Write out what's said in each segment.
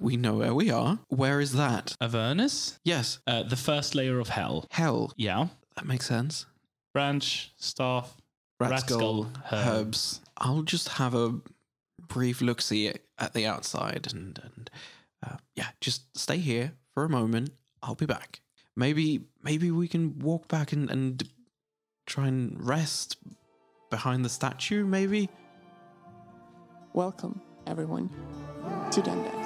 we know where we are. Where is that? Avernus, Yes, uh, the first layer of hell. hell. Yeah. That makes sense. Branch, staff, Rat, Rat skull, skull, herbs. herbs. I'll just have a brief look see at the outside and, and uh, yeah, just stay here for a moment. I'll be back. Maybe maybe we can walk back and, and try and rest behind the statue, maybe? Welcome, everyone, to Dundas.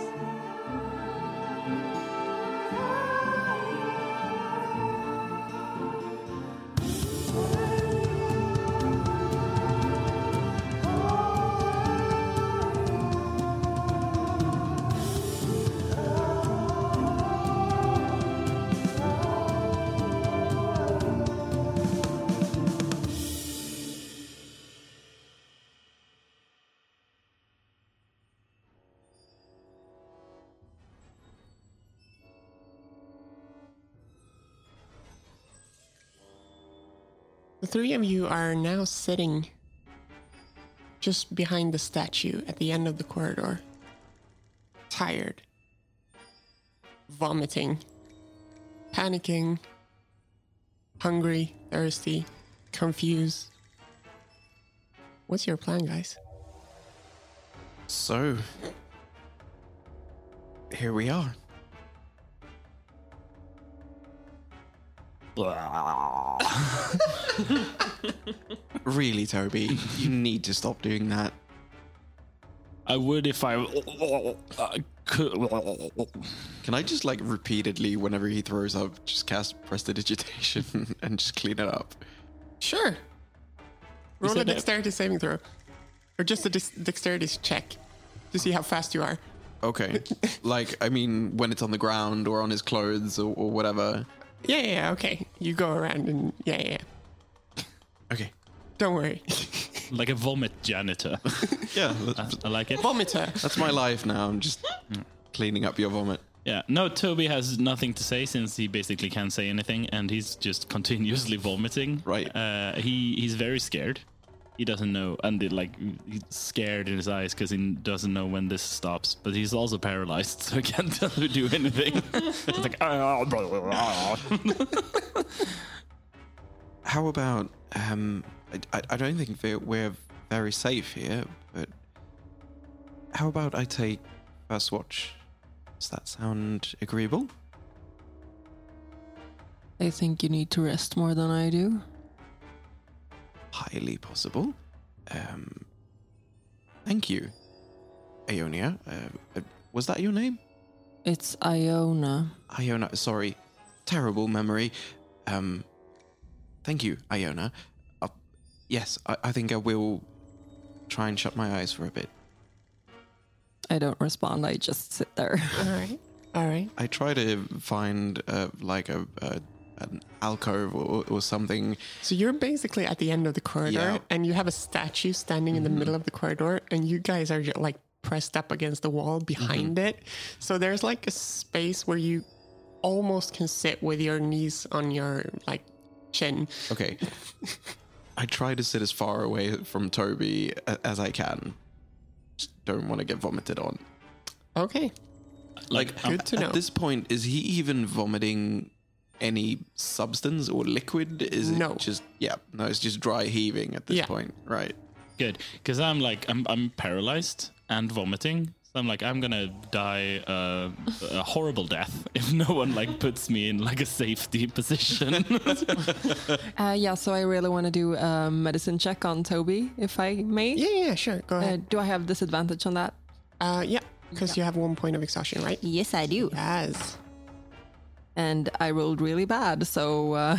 Three of you are now sitting just behind the statue at the end of the corridor. Tired, vomiting, panicking, hungry, thirsty, confused. What's your plan, guys? So here we are. Really, Toby, you need to stop doing that. I would if I could. Can I just like repeatedly, whenever he throws up, just cast prestidigitation and just clean it up? Sure. Roll a said that- dexterity saving throw. Or just a dex- dexterity check to see how fast you are. Okay. like, I mean, when it's on the ground or on his clothes or, or whatever. Yeah, yeah, yeah, okay. You go around and yeah, yeah. yeah. Okay. Don't worry. like a vomit janitor. Yeah, I, I like it. Vomiter. that's my life now. I'm just cleaning up your vomit. Yeah. No, Toby has nothing to say since he basically can't say anything, and he's just continuously vomiting. Right. Uh, he he's very scared. He doesn't know, and it, like he's scared in his eyes because he doesn't know when this stops. But he's also paralyzed, so he can't do anything. it's like How about, um, I, I, I don't think we're, we're very safe here, but how about I take first watch? Does that sound agreeable? I think you need to rest more than I do. Highly possible. Um, thank you, Ionia. Uh, uh, was that your name? It's Iona. Iona. Sorry, terrible memory. Um, thank you, Iona. Uh, yes, I, I think I will try and shut my eyes for a bit. I don't respond. I just sit there. All right. All right. I try to find uh, like a, a an alcove or, or something. So you're basically at the end of the corridor Yeah. and you have a statue standing in the middle of the corridor and you guys are ju- like pressed up against the wall behind it. So there's like a space where you almost can sit with your knees on your like chin. Okay. I try to sit as far away from Toby as I can. Just don't want to get vomited on. Okay. like um, Good to know. At this point, is he even vomiting any substance or liquid? Is No. it just yeah? No, it's just dry heaving at this Yeah. point, right? good because I'm like I'm I'm paralyzed and vomiting. So I'm like I'm gonna die uh, a horrible death if no one like puts me in like a safety position. Uh, yeah, so I really want to do a medicine check on Toby, if I may. Yeah, yeah, sure. Go Uh, ahead. do I have disadvantage on that? Uh, yeah, because you have one point of exhaustion, right? Yes, I do. Yes. And I rolled really bad, so uh,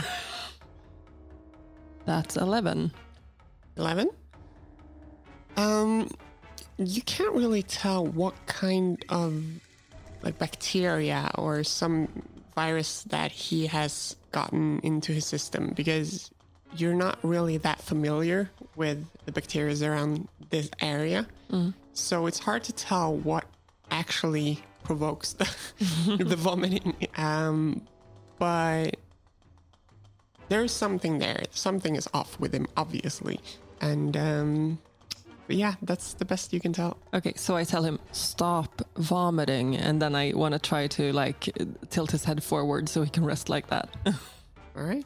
that's 11. 11 um you can't really tell what kind of like bacteria or some virus that he has gotten into his system because you're not really that familiar with the bacteria around this area. So it's hard to tell what actually provokes the, the vomiting um but there's something there. Something is off with him, obviously. And um, yeah, that's the best you can tell. Okay, so I tell him stop vomiting, and then I want to try to like tilt his head forward so he can rest like that. All right.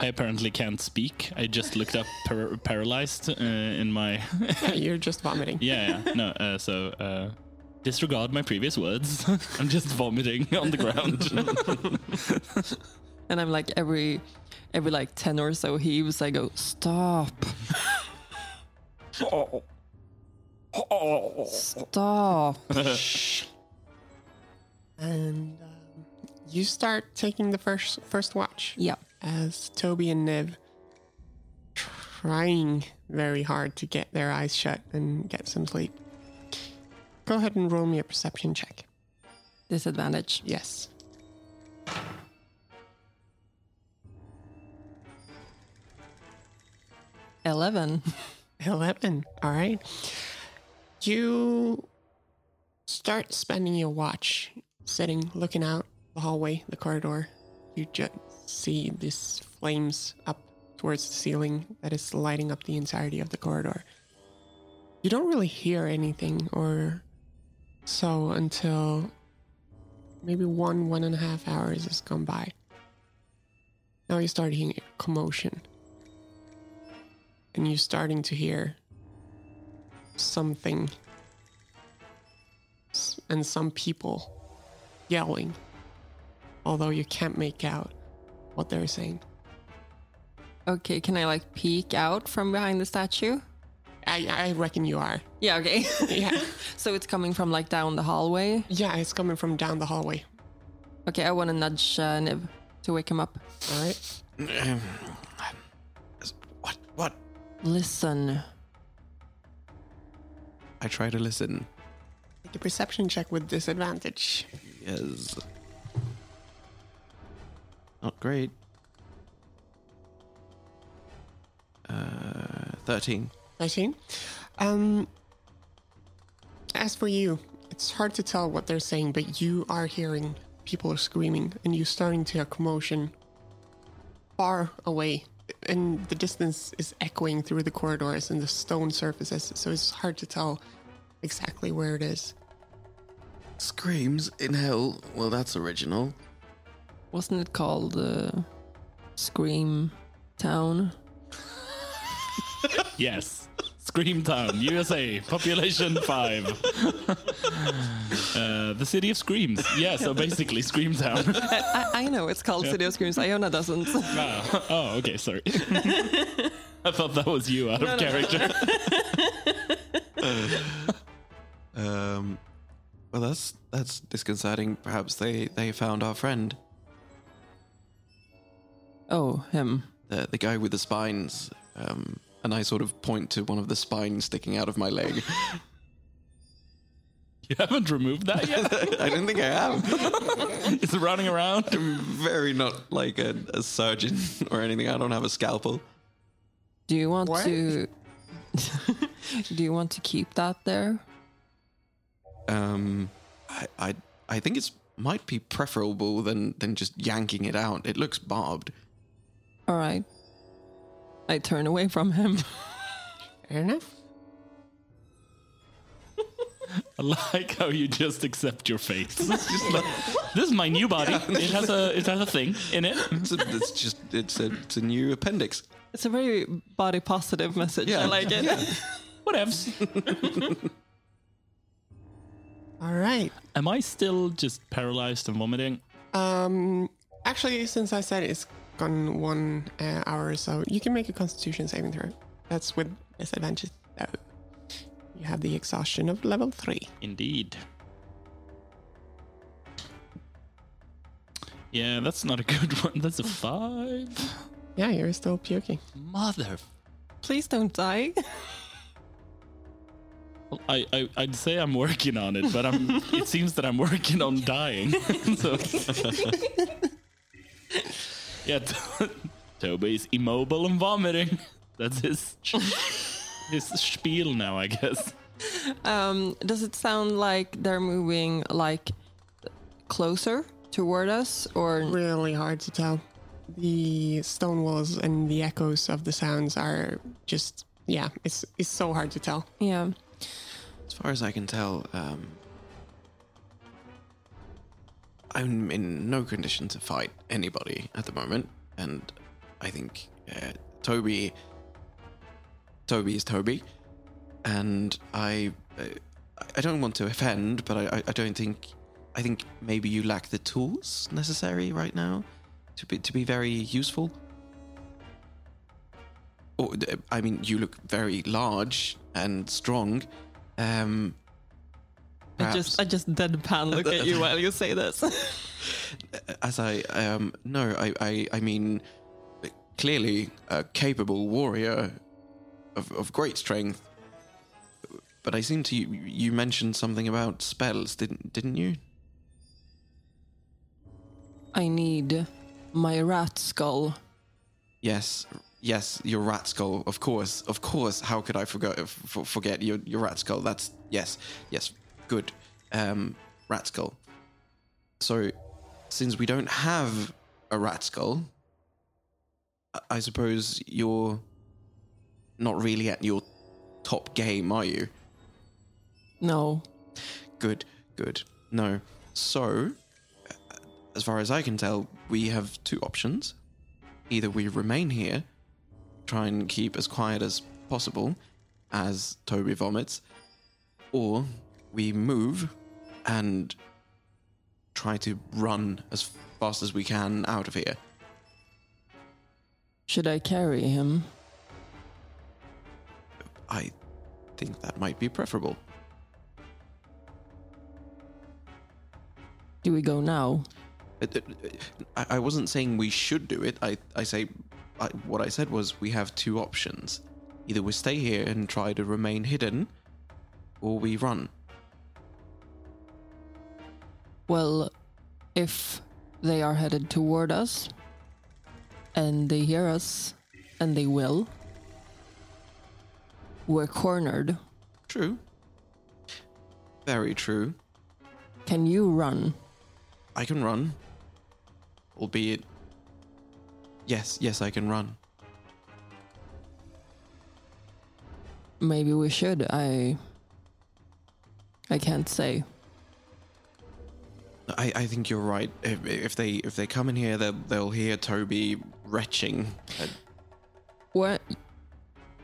I apparently can't speak. I just looked up par- paralyzed uh, in my. Yeah, you're just vomiting. yeah, yeah. No, uh, so uh, disregard my previous words. I'm just vomiting on the ground. and I'm like every every like ten or so heaves, I go stop, Oh. Oh. stop. And um, you start taking the first first watch Yeah. As Toby and Niv trying very hard to get their eyes shut and get some sleep. Go ahead and roll me a perception check. Disadvantage. Yes. Eleven. 11. All right. You start spending your watch sitting, looking out the hallway, the corridor. You just see these flames up towards the ceiling that is lighting up the entirety of the corridor. You don't really hear anything or so until maybe one, one and a half hours has gone by. Now you start hearing commotion and you're starting to hear something and some people yelling, although you can't make out what they're saying. Okay, can I like peek out from behind the statue? I, I reckon you are. Yeah. Okay. Yeah. so it's coming from like down the hallway. yeah, it's coming from down the hallway. Okay, I want to nudge uh, Niv to wake him up. All right. what? What? Listen. I try to listen. Make a perception check with disadvantage. Yes. Not great. Uh, 13. 19. Um, as for you, it's hard to tell what they're saying, but you are hearing people are screaming, and you're starting to hear commotion far away. And the distance is echoing through the corridors and the stone surfaces, so it's hard to tell exactly where it is. Screams in hell. Well, that's original. Wasn't it called uh, Scream Town? yes. Scream Town, USA, population five. uh, the city of screams. Yeah, so basically Screamtown. I, I know it's called City of Screams. Iona doesn't. Ah, oh, okay, sorry. I thought that was you out of character. Um, well, that's that's disconcerting. Perhaps they they found our friend, oh, him. the the guy with the spines. Um, and I sort of point to one of the spines sticking out of my leg. You haven't removed that yet? I don't think I have. It's running around. I'm very not like a, a surgeon or anything. I don't have a scalpel. Do you want What? to? Do you want to keep that there? Um, I I, I think it's might be preferable than than just yanking it out. It looks barbed. All right. I turn away from him. Fair enough. I like how you just accept your fate. Like, this is my new body. It has a it has a thing in it. It's, a, it's just it's a it's a new appendix. It's a very body positive message. I like it. Whatevs. All right. Am I still just paralyzed and vomiting? Um, actually, since I said it's gone one uh, hour or so, you can make a Constitution saving throw. That's with disadvantage. though. You have the exhaustion of level three. Indeed. Yeah, that's not a good one. That's a five. Yeah, you're still puking. Mother. Please don't die. Well, I, I I'd say I'm working on it, but I'm. it seems that I'm working on dying. so. Yeah, T- Toby's immobile and vomiting. That's his his spiel now, I guess. Um, does it sound like they're moving like closer toward us, or Really hard to tell. The stone walls and the echoes of the sounds are just yeah, it's it's so hard to tell. Yeah. As far as I can tell, um, I'm in no condition to fight anybody at the moment, and I think uh, Toby, Toby is Toby, and I, uh, I don't want to offend, but I, I- don't think, I think maybe you lack the tools necessary right now to be to be very useful. Or, I mean, you look very large and strong. Um, I just I just deadpan look at you while you say this. as I um no I I I mean clearly a capable warrior of of great strength. But I seem to you you mentioned something about spells, didn't didn't you? I need my rat skull. Yes, yes, your rat skull. Of course, of course. How could I forget f- forget your your rat skull? That's yes, yes, good. Um, rat skull. So, since we don't have a rat skull, I- suppose you're not really at your top game, are you? No. Good, good. No. So, uh, as far as I can tell, we have two options. Either we remain here, try and keep as quiet as possible as Toby vomits, or we move and try to run as fast as we can out of here. Should I carry him? I think that might be preferable. Do we go now? Uh, uh, I, I wasn't saying we should do it. I, I say, I, what I said was we have two options. Either we stay here and try to remain hidden, or we run. Well, if they are headed toward us and they hear us, and they will, we're cornered. True. Very true. Can you run? I can run. Albeit. Yes, yes, I can run. Maybe we should. I. I can't say. I, I think you're right. If, if they if they come in here, they'll, they'll hear Toby retching. What?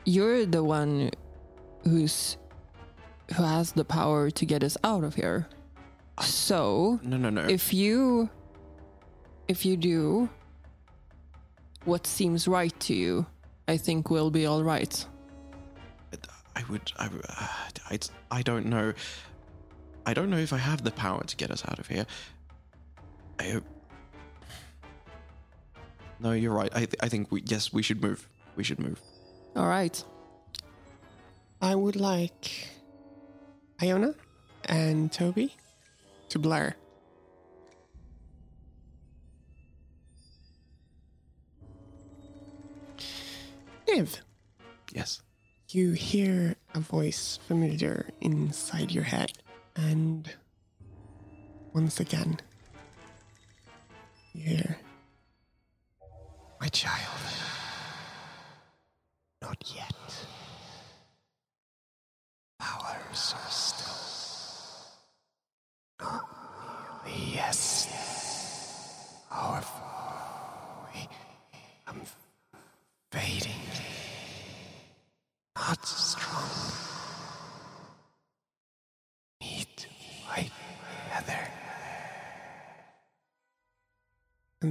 You're the one who's who has the power to get us out of here. So, no, no, no. if you if you do what seems right to you, I think we'll be all right. I would. I, uh, I, I don't know. I don't know if I have the power to get us out of here. I hope. No, you're right. I, th- I think we. Yes, we should move. We should move. All right. I would like Iona and Toby to blur. Niv, Yes. you hear a voice familiar inside your head, and once again, hear, My child,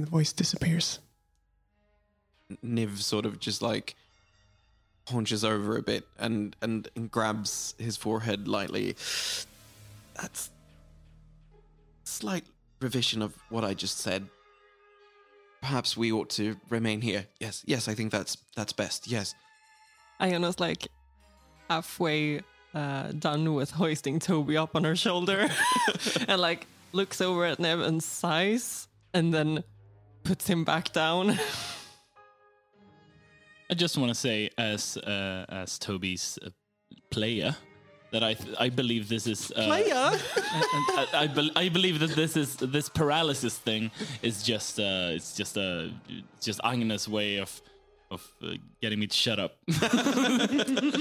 the voice disappears. Niv sort of just like haunches over a bit and, and and grabs his forehead lightly. That's slight revision of what I just said. Perhaps we ought to remain here. Yes, yes, I think that's that's best. Yes. Iona's like halfway uh, done with hoisting Toby up on her shoulder and like looks over at Nev and sighs and then puts him back down. I just want to say, as uh, as Toby's uh, player, that I th- I believe this is uh, I, I, I, bel I believe that this is this paralysis thing is just uh, it's just a it's just Agnes' way of of uh, getting me to shut up.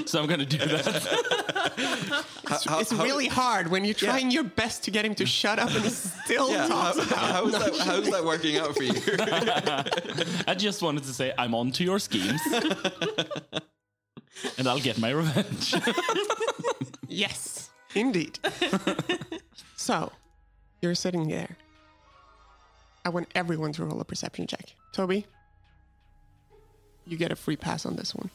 so I'm gonna do that. How- It's how- really hard when you're trying your best to get him to shut up and he still Yeah, how, talks about how's, that, how's that working out for you? I just wanted to say I'm on to your schemes, and I'll get my revenge. Yes, indeed. so, you're sitting there. I want everyone to roll a perception check. Toby, you get a free pass on this one.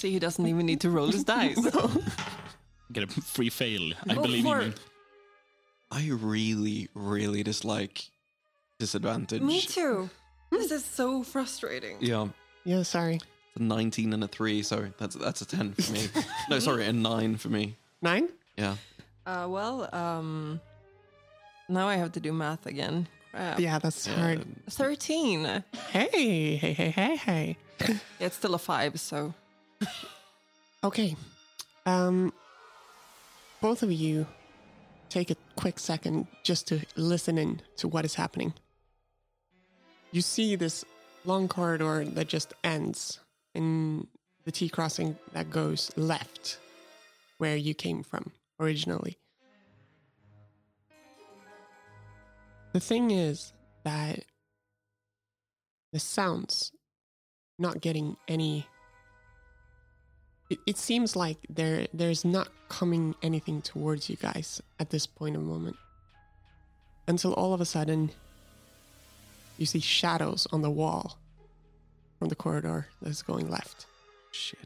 See, he doesn't even need to roll his dice. get a free fail. I Go believe for in it. I really, really dislike disadvantage. Me too. This is so frustrating. Yeah. Yeah, sorry. It's a 19 and a 3, so that's that's a 10 for me. no, sorry, a 9 for me. Nine? Yeah. Uh, well, um, now I have to do math again. Crap. Yeah, that's hard. 13. Yeah, Hey, hey, hey, hey, hey. it's still a five, so. Okay. Um, both of you take a quick second just to listen in to what is happening. You see this long corridor that just ends in the T crossing that goes left where you came from originally. The thing is that the sounds not getting any it, it seems like there there's not coming anything towards you guys at this point of moment until all of a sudden you see shadows on the wall from the corridor that's going left Shit.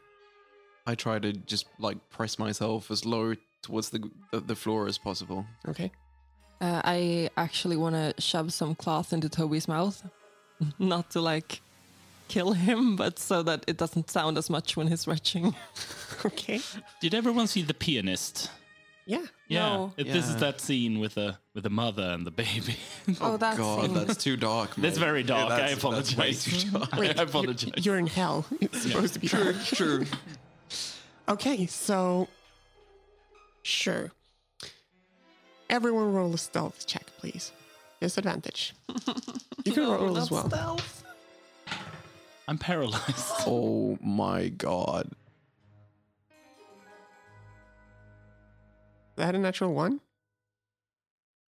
I try to just like press myself as low towards the the, the floor as possible. okay Uh, I actually want to shove some cloth into Toby's mouth. Not to like kill him, but so that it doesn't sound as much when he's retching. okay Did everyone see the pianist? yeah Yeah, No. It, this is Yeah. that scene with the with the mother and the baby. Oh, that's God, scene. that's too dark. That's mate. very dark. I that's- that's way apologize. too dark. Wait, I apologize. You're, you're in hell it's supposed to be True, dark. true. Okay, so sure. Everyone roll a stealth check, please. Disadvantage. You can No, roll as well. stealth. I'm paralyzed. Oh my god. Is that a natural one?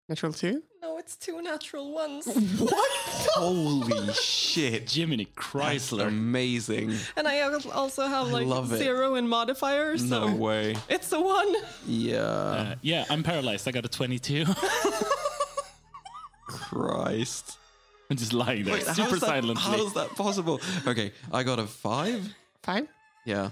Natural two? No, it's two natural ones. What? Holy shit. Jiminy That's Chrysler. amazing. and I al- also have like love it. zero in modifiers. So No way. It's a one. Yeah. Uh, yeah, I'm paralyzed. I got a 22. Christ. I'm just lying there, Wait, super how's that, silently. How's that possible? Okay, I got a five. Five? Yeah.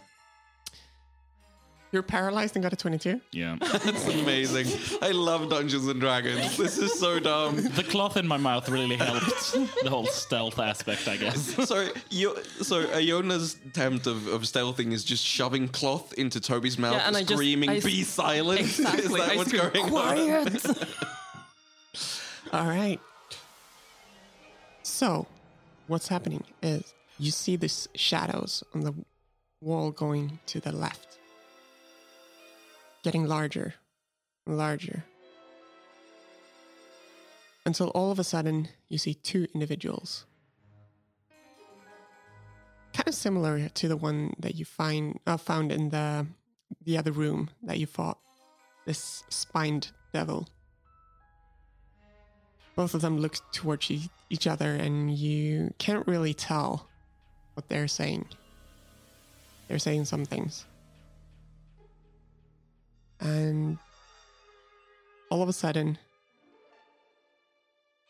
You're paralyzed and got a 22? Yeah. That's amazing. I love Dungeons and Dragons. This is so dumb. The cloth in my mouth really helped the whole stealth aspect, I guess. So, you, so Iona's attempt of, of stealthing is just shoving cloth into Toby's mouth, Yeah, and I just- screaming, I s- "Be silent!" is Exactly. that I what's scream, going on? Quiet. All right. So, what's happening is you see these shadows on the wall going to the left, getting larger and larger. Until all of a sudden, you see two individuals. Kind of similar to the one that you find uh, found in the the other room that you fought. This spined devil both of them look towards each other and you can't really tell what they're saying. They're saying some things. And all of a sudden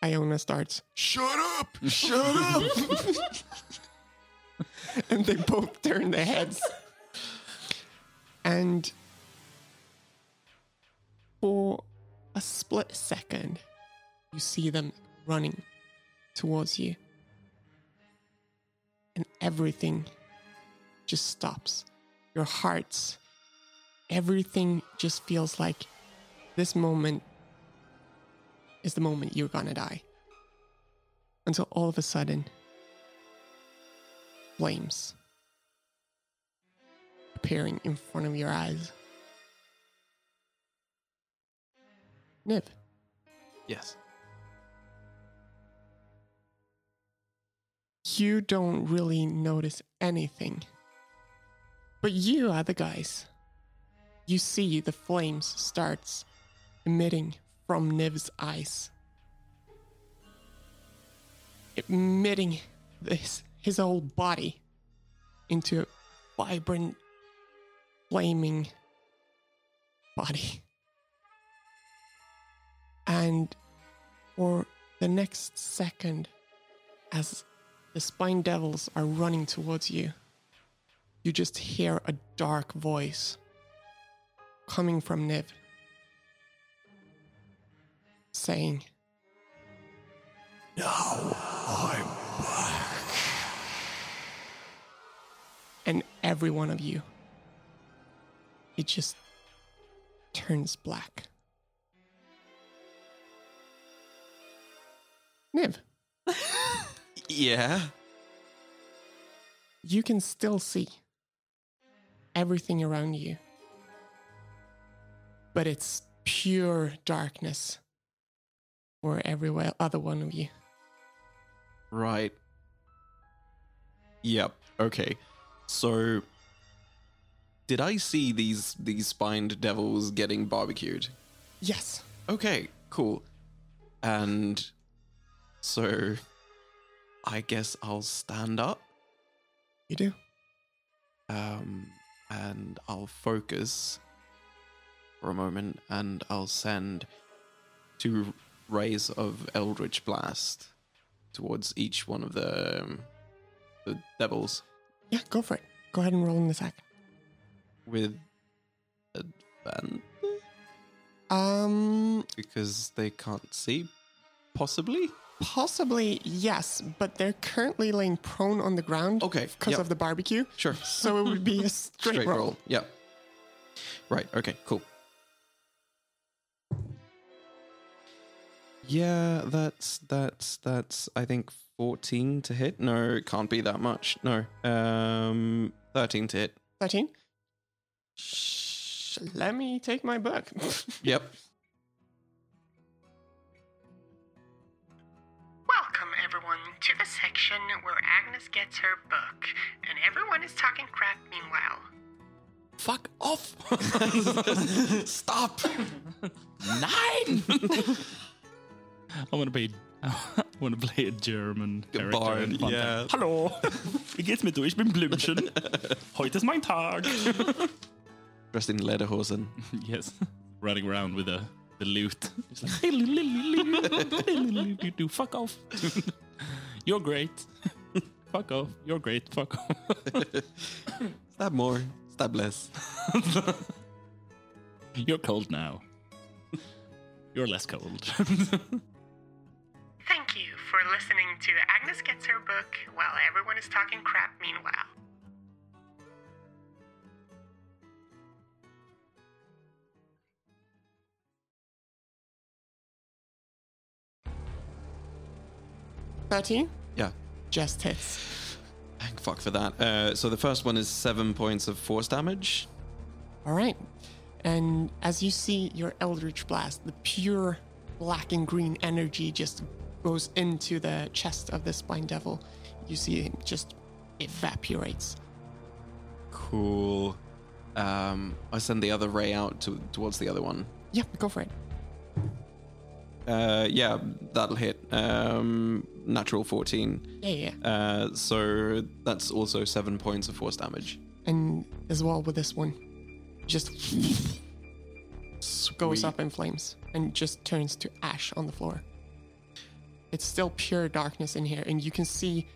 iona starts shut up! Shut up! And they both turn their heads. And for a split second you see them running towards you. And everything just stops. Your hearts, everything just feels like this moment is the moment you're gonna die. Until all of a sudden, flames appearing in front of your eyes. Niv. Yes. You don't really notice anything. But you other guys, you see the flames starts emitting from Niv's eyes. Emitting this his whole body into a vibrant flaming body. And for the next second, as the spine devils are running towards you, you just hear a dark voice coming from Niv saying, Now I'm back. And every one of you, it just turns black. Niv, Yeah. you can still see everything around you. But it's pure darkness for every other one of you. Right. Yep. Okay. So did I see these these spined devils getting barbecued? Yes. Okay, cool. And so I guess I'll stand up You do? um and I'll focus for a moment and I'll send two rays of eldritch blast towards each one of the um, the devils Yeah, go for it. Go ahead and roll an attack. with advantage Um, because they can't see possibly possibly yes, but they're currently laying prone on the ground. Okay, Because yep. of the barbecue. sure So it would be a straight, straight roll. roll. Yep. Right. Okay. Cool. Yeah, that's that's that's I think fourteen to hit. No, it can't be that much. No, um, thirteen to hit. 13. Shh, let me take my book. Yep. To the section where Agnes gets her book, and everyone is talking crap meanwhile. Fuck off! Stop! Nine. I want to play. I want to play a German character. Bard, yeah. Time. Hallo, wie geht's mir du? Ich bin Blümchen. Heute ist mein Tag. Dressed in lederhosen. yes, running around with the the loot. Just like fuck off. You're great. Fuck off. You're great. Fuck off. Stab more. Stab less. You're cold now. You're less cold. Thank you for listening to Agnes Gets Her Book while everyone is talking crap meanwhile. Thirteen Yeah. just hits. Thank fuck for that. Uh, so the first one is seven points of force damage. All right. And as you see your Eldritch Blast, the pure black and green energy just goes into the chest of this spined Devil. You see it just evaporates. Cool. Um, I send the other ray out to, towards the other one. Yeah, go for it. Uh, yeah, that'll hit. Um, natural 14. Yeah, yeah. Uh, so that's also seven points of force damage. And as well with this one, just goes up in flames and just turns to ash on the floor. It's still pure darkness in here, and you can see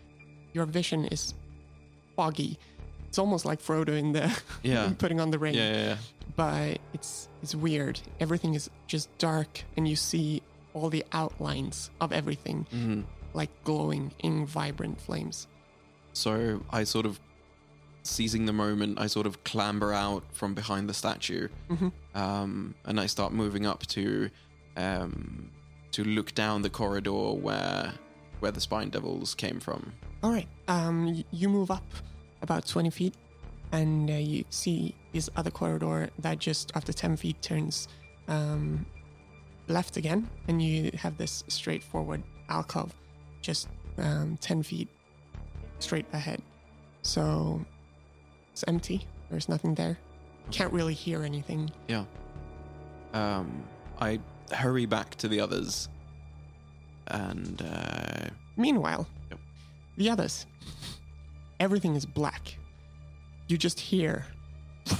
your vision is foggy. It's almost like Frodo in the Yeah. putting on the ring. Yeah, yeah, yeah. but it's it's weird. Everything is just dark, and you see all the outlines of everything Mm-hmm. Like glowing in vibrant flames. So I sort of, seizing the moment, I sort of clamber out from behind the statue, um, and I start moving up to, um, to look down the corridor where, where the spine devils came from. All right, um, y- you move up about twenty feet, and uh, you see this other corridor that just after ten feet turns um, left again, and you have this straightforward alcove, just um, ten feet straight ahead. So it's empty. There's nothing there. Can't really hear anything. Yeah. Um, I hurry back to the others, and uh, Meanwhile, Yep. the others, everything is black. You just hear.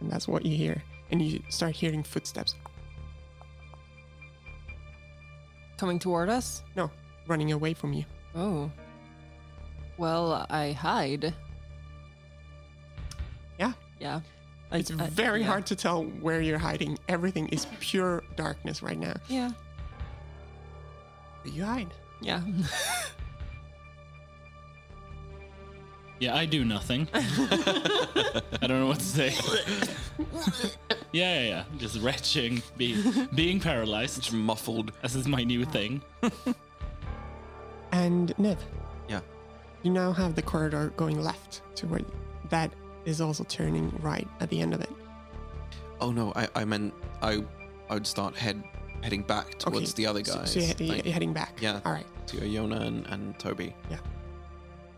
And that's what you hear. And you start hearing footsteps. Coming toward us? No, running away from you. Oh. Well, I hide. Yeah. Yeah. I- It's I- very yeah. hard to tell where you're hiding. Everything is pure darkness right now. Yeah. But you hide. Yeah. Yeah, I do nothing. I don't know what to say. yeah, yeah, yeah. Just retching, be, being paralyzed. just muffled. This is my new thing. And Niv, Yeah. you now have the corridor going left to where that is also turning right at the end of it. Oh no, I, I meant I I would start head heading back towards the other so- guys. So, you're, he- like, you're heading back. Yeah. All right. to Iona and, and Toby. Yeah.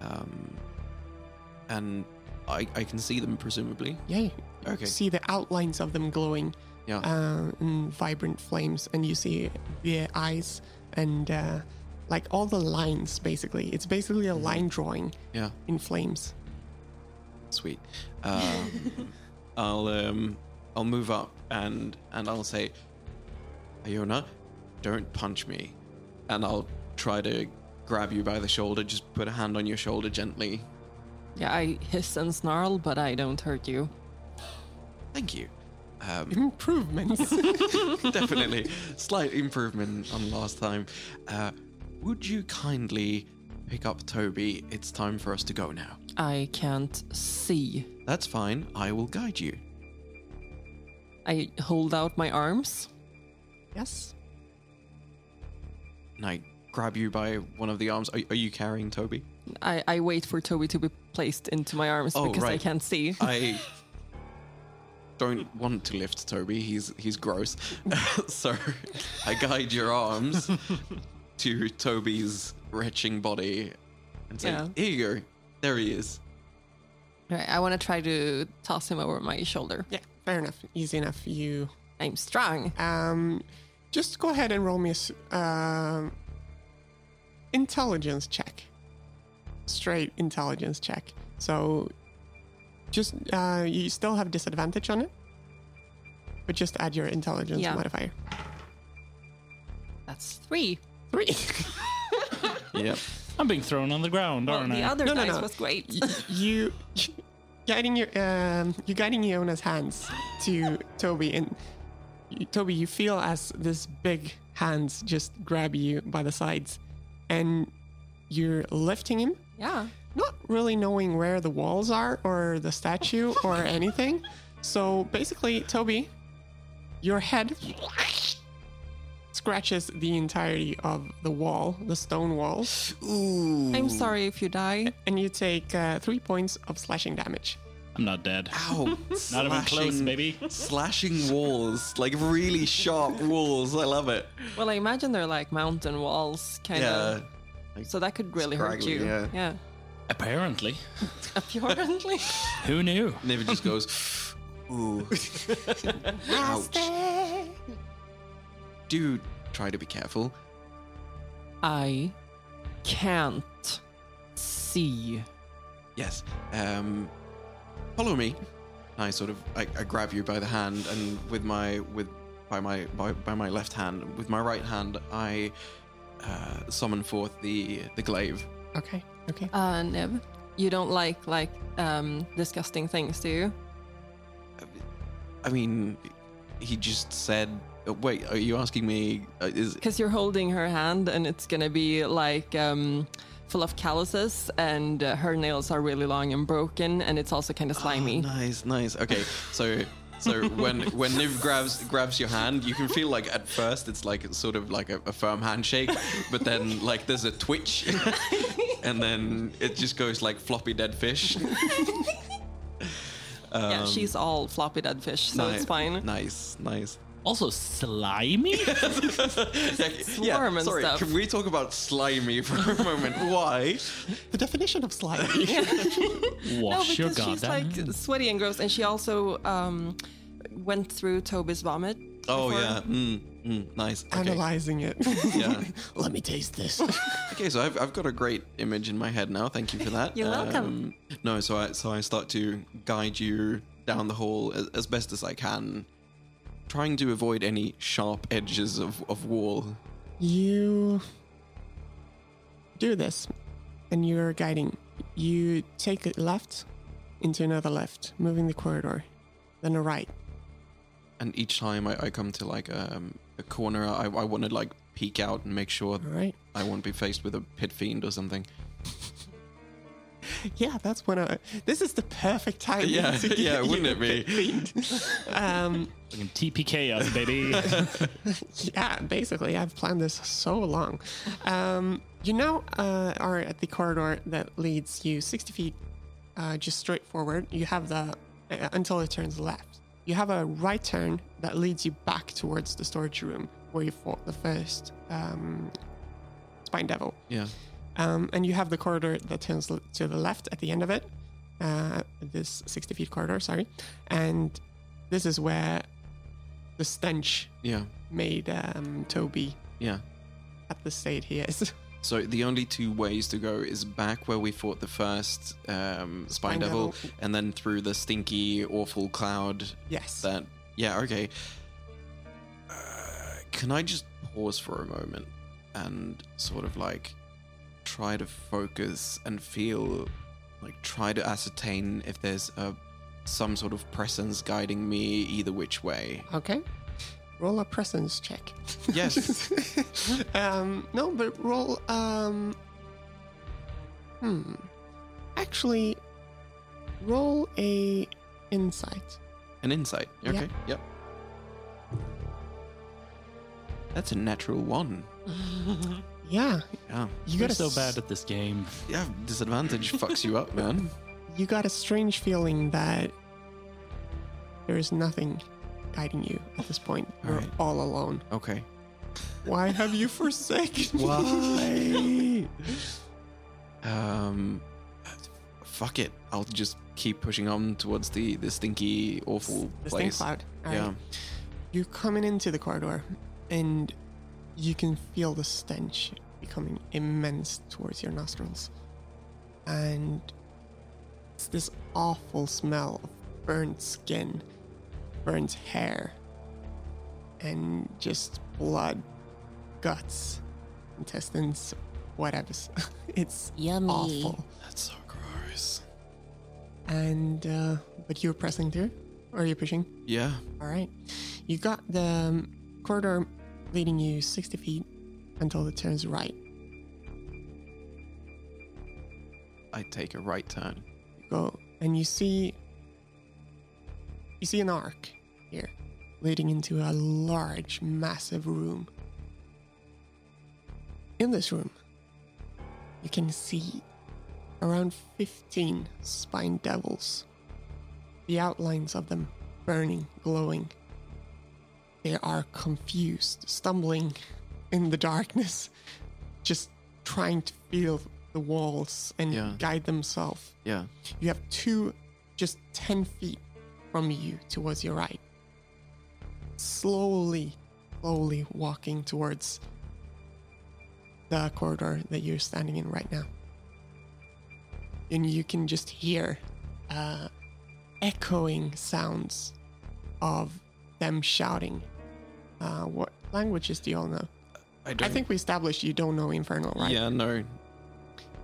Um, and I I can see them presumably. Yeah. You Okay. see the outlines of them glowing Yeah. uh, in vibrant flames, and you see the eyes and uh, like all the lines. Basically, it's basically Mm-hmm. a line drawing Yeah. in flames. Sweet. Um, I'll um I'll move up and and I'll say, Iona, don't punch me, and I'll try to grab you by the shoulder. Just put a hand on your shoulder gently. Yeah, I hiss and snarl, but I don't hurt you. Thank you. Um, Improvements. definitely slight improvement on last time. Uh, would you kindly pick up Toby? It's time for us to go now. I can't see. That's fine. I will guide you. I hold out my arms. yes. And I grab you by one of the arms. Are, are you carrying Toby? I, I wait for Toby to be placed into my arms Oh, because I can't see. I don't want to lift Toby. He's he's gross. so I guide your arms to Toby's retching body and say, Yeah. "Here you go. There he is." Right, I want to try to toss him over my shoulder. Yeah. Fair enough. Easy enough. You I'm strong. Um, just go ahead and roll me a s- um, intelligence check. Straight intelligence check. So, just uh, you still have disadvantage on it, but just add your intelligence Yeah. modifier. That's three. Three. Yep. I'm being thrown on the ground, Well, aren't the I? other No, no, dice no. was great. Y- you guiding your um, you guiding Iona's hands to Toby, and you, Toby, you feel as this big hands just grab you by the sides, and you're lifting him. yeah. not really knowing where the walls are or the statue or anything. So basically, Toby, your head scratches the entirety of the wall, the stone wall, Ooh. I'm sorry if you die. and you take uh, three points of slashing damage. I'm not dead. Ow. Not even close, Slashing- baby. Slashing walls, like really sharp walls. I love it. Well, I imagine they're like mountain walls, kind Yeah. of. So that could really hurt you. yeah. yeah. Apparently. Apparently. Who knew? Niv just goes, ooh. Ouch. Do try to be careful. I can't see. Yes. Um, follow me. I sort of I, I grab you by the hand, and with my with by my by, by my left hand, with my right hand, I uh, summon forth the the glaive. Okay, okay. Uh, Niv, you don't like like um disgusting things, do you? I mean, he just said. uh, wait, are you asking me? Uh, is Because you're holding her hand, and it's gonna be like um full of calluses, and uh, her nails are really long and broken, and it's also kind of slimy. Oh, nice, nice. Okay, so so when when Niv grabs grabs your hand, you can feel like at first it's like it's sort of like a, a firm handshake, but then like there's a twitch, and then it just goes like floppy dead fish. yeah, Um, she's all floppy dead fish, so ni- it's fine. Nice, nice. Also slimy. Swarm and sorry, stuff. can we talk about slimy for a moment? Why? The definition of slimy. Wash your because she's like sweaty and gross, and she also um, went through Toby's vomit. Oh before. yeah, mm, mm, nice. Okay. Analyzing it. Yeah. Let me taste this. Okay, so I've, I've got a great image in my head now. Thank you for that. You're welcome. Um, no, so I so I start to guide you down the hall as, as best as I can, trying to avoid any sharp edges of, of wall. You do this, and you're guiding. You take a left into another left, moving the corridor, then a right. And each time I, I come to like um, a corner, I, I want to like peek out and make sure All right. I won't be faced with a pit fiend or something. Yeah, that's when I. This is the perfect time. Yeah, to get yeah, wouldn't it be? pit fiend. um, Fucking TPK us, baby. yeah, basically, I've planned this so long. Um, you now uh, are at the corridor that leads you 60 feet uh, just straight forward. You have the uh, until it turns left. You have a right turn that leads you back towards the storage room where you fought the first um, spined devil. Yeah. Um, and you have the corridor that turns to the left at the end of it. Uh, this 60 feet corridor, sorry. And this is where the stench Yeah. made um, Toby Yeah. at the state he is. So the only two ways to go is back where we fought the first um, Spine Spine Devil, Devil. and then through the stinky, awful cloud. yes. That yeah, okay. Uh, can I just pause for a moment and sort of like try to focus and feel like try to ascertain if there's a some sort of presence guiding me either which way. Okay. Roll a presence check. Yes. um, no, but roll. Um, hmm. Actually, roll a insight. An insight. Yeah. Okay. Yep. That's a natural one. Yeah, Yeah. you You're got a so s- bad at this game. Yeah, disadvantage fucks you up, man. You got a strange feeling that there is nothing guiding you at this point. You're Alright. all alone. Okay. Why have you forsaken me? Why? um, fuck it. I'll just keep pushing on towards the the stinky, awful The stink place. cloud. All yeah. right. You're coming into the corridor, and you can feel the stench becoming immense towards your nostrils. And it's this awful smell of burnt skin, burnt hair, and just blood, guts, intestines, whatever. It's Yummy. awful. That's so gross. And, uh, but you're pressing through? Or are you pushing? Yeah. All right. You got the um, corridor leading you 60 feet until it turns right. I take a right turn. You go and you see you see an arc here leading into a large massive room. In this room, you can see around 15 spined devils. The outlines of them burning, glowing. They are confused, stumbling in the darkness, just trying to feel the walls and Yeah. guide themselves. Yeah. You have two just 10 feet from you towards your right. Slowly, slowly walking towards the corridor that you're standing in right now. And you can just hear uh, echoing sounds of them shouting. Uh, what languages do you all know? I I don't. think we established you don't know Infernal, right? Yeah. No.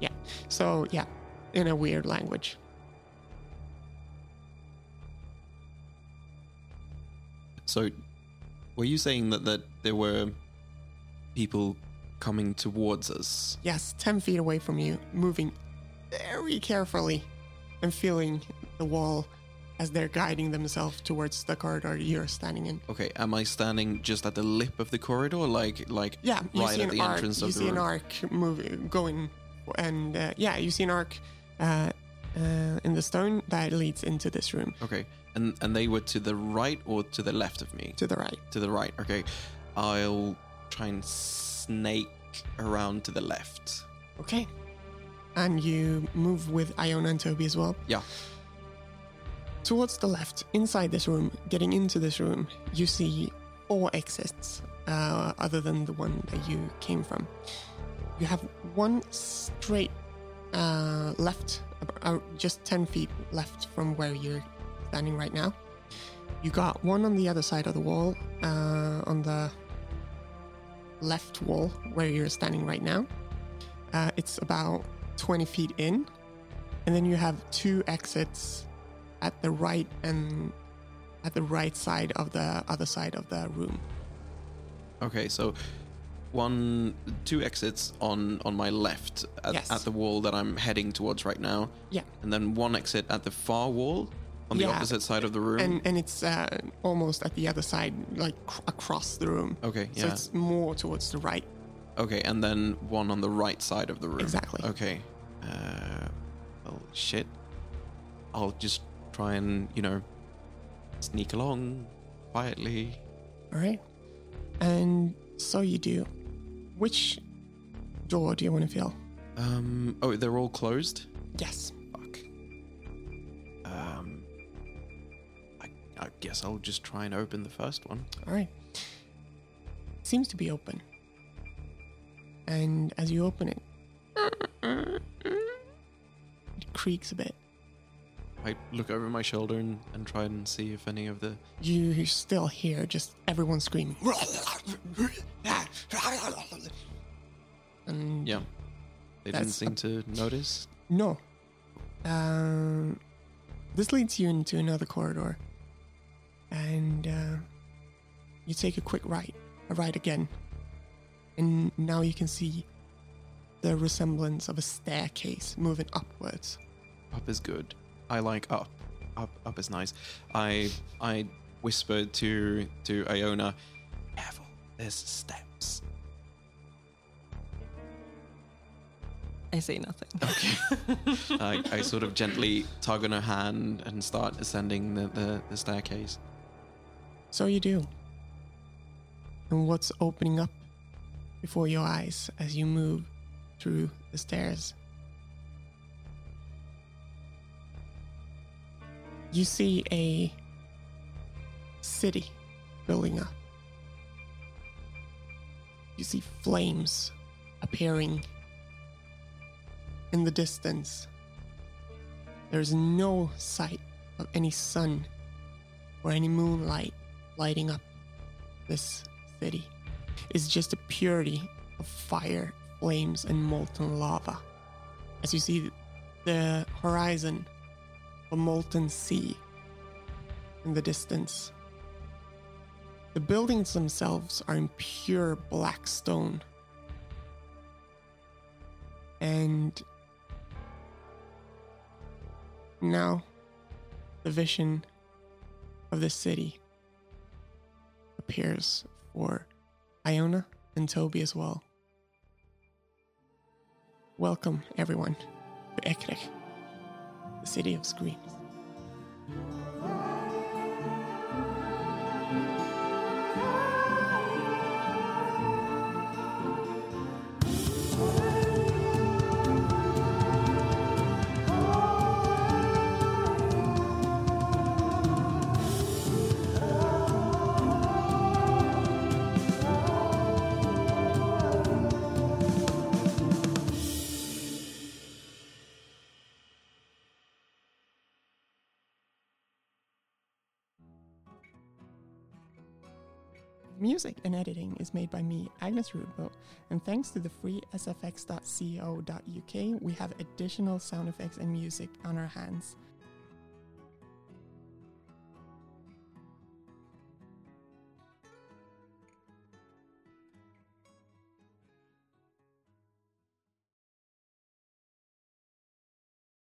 Yeah. So, yeah, in a weird language. So, were you saying that that there were people coming towards us? Yes, 10 feet away from you, moving very carefully and feeling the wall as they're guiding themselves towards the corridor you're standing in. Okay. Am I standing just at the lip of the corridor, like like Yeah, you right see at an the arc. entrance You of the see an arc moving, going, and uh, yeah, you see an arc uh, uh, in the stone that leads into this room Okay. And and they were to the right or to the left of me? to the right. To the right. Okay. I'll try and snake around to the left. Okay. And you move with Iona and Toby as well. Yeah. Towards the left, inside this room, getting into this room, you see four exits uh, other than the one that you came from. You have one straight uh, left, uh, just 10 feet left from where you're standing right now. You got one on the other side of the wall, uh, on the left wall where you're standing right now. Uh, it's about 20 feet in. And then you have two exits at the right and at the right side of the other side of the room. Okay, so one two exits on on my left at, Yes. at the wall that I'm heading towards right now. Yeah. And then one exit at the far wall on the Yeah. opposite side of the room. And and it's uh, almost at the other side, like cr- across the room. okay, yeah. So it's more towards the right. Okay, and then one on the right side of the room. Exactly. Okay. Uh, well, shit. I'll just try and, you know, sneak along quietly. All right. And so you do. Which door do you want to feel? Um. Oh, they're all closed. Yes. Fuck. Um. I, I guess I'll just try and open the first one. All right. Seems to be open. And as you open it, it creaks a bit. I look over my shoulder and, and try and see if any of the. You still hear just everyone screaming. And Yeah. They didn't seem a- to notice. no. Um, this leads you into another corridor. And uh, you take a quick right, a right again. And now you can see the resemblance of a staircase moving upwards. Up is good. I like up. Up up is nice. I I whispered to to Iona, careful, there's steps. I say nothing. Okay. I, I sort of gently tug on her hand and start ascending the, the, the staircase. So you do. And what's opening up before your eyes as you move through the stairs? You see a city building up. You see flames appearing in the distance. There's no sight of any sun or any moonlight lighting up this city. It's just a purity of fire, flames, and molten lava. As you see the horizon, a molten sea in the distance. The buildings themselves are in pure black stone. And now the vision of this city appears for Iona and Toby as well. Welcome, everyone, to Ekrek, the city of screams. Music and editing is made by me, Agnes Rudbo, and thanks to the free sfx.co.uk, we have additional sound effects and music on our hands.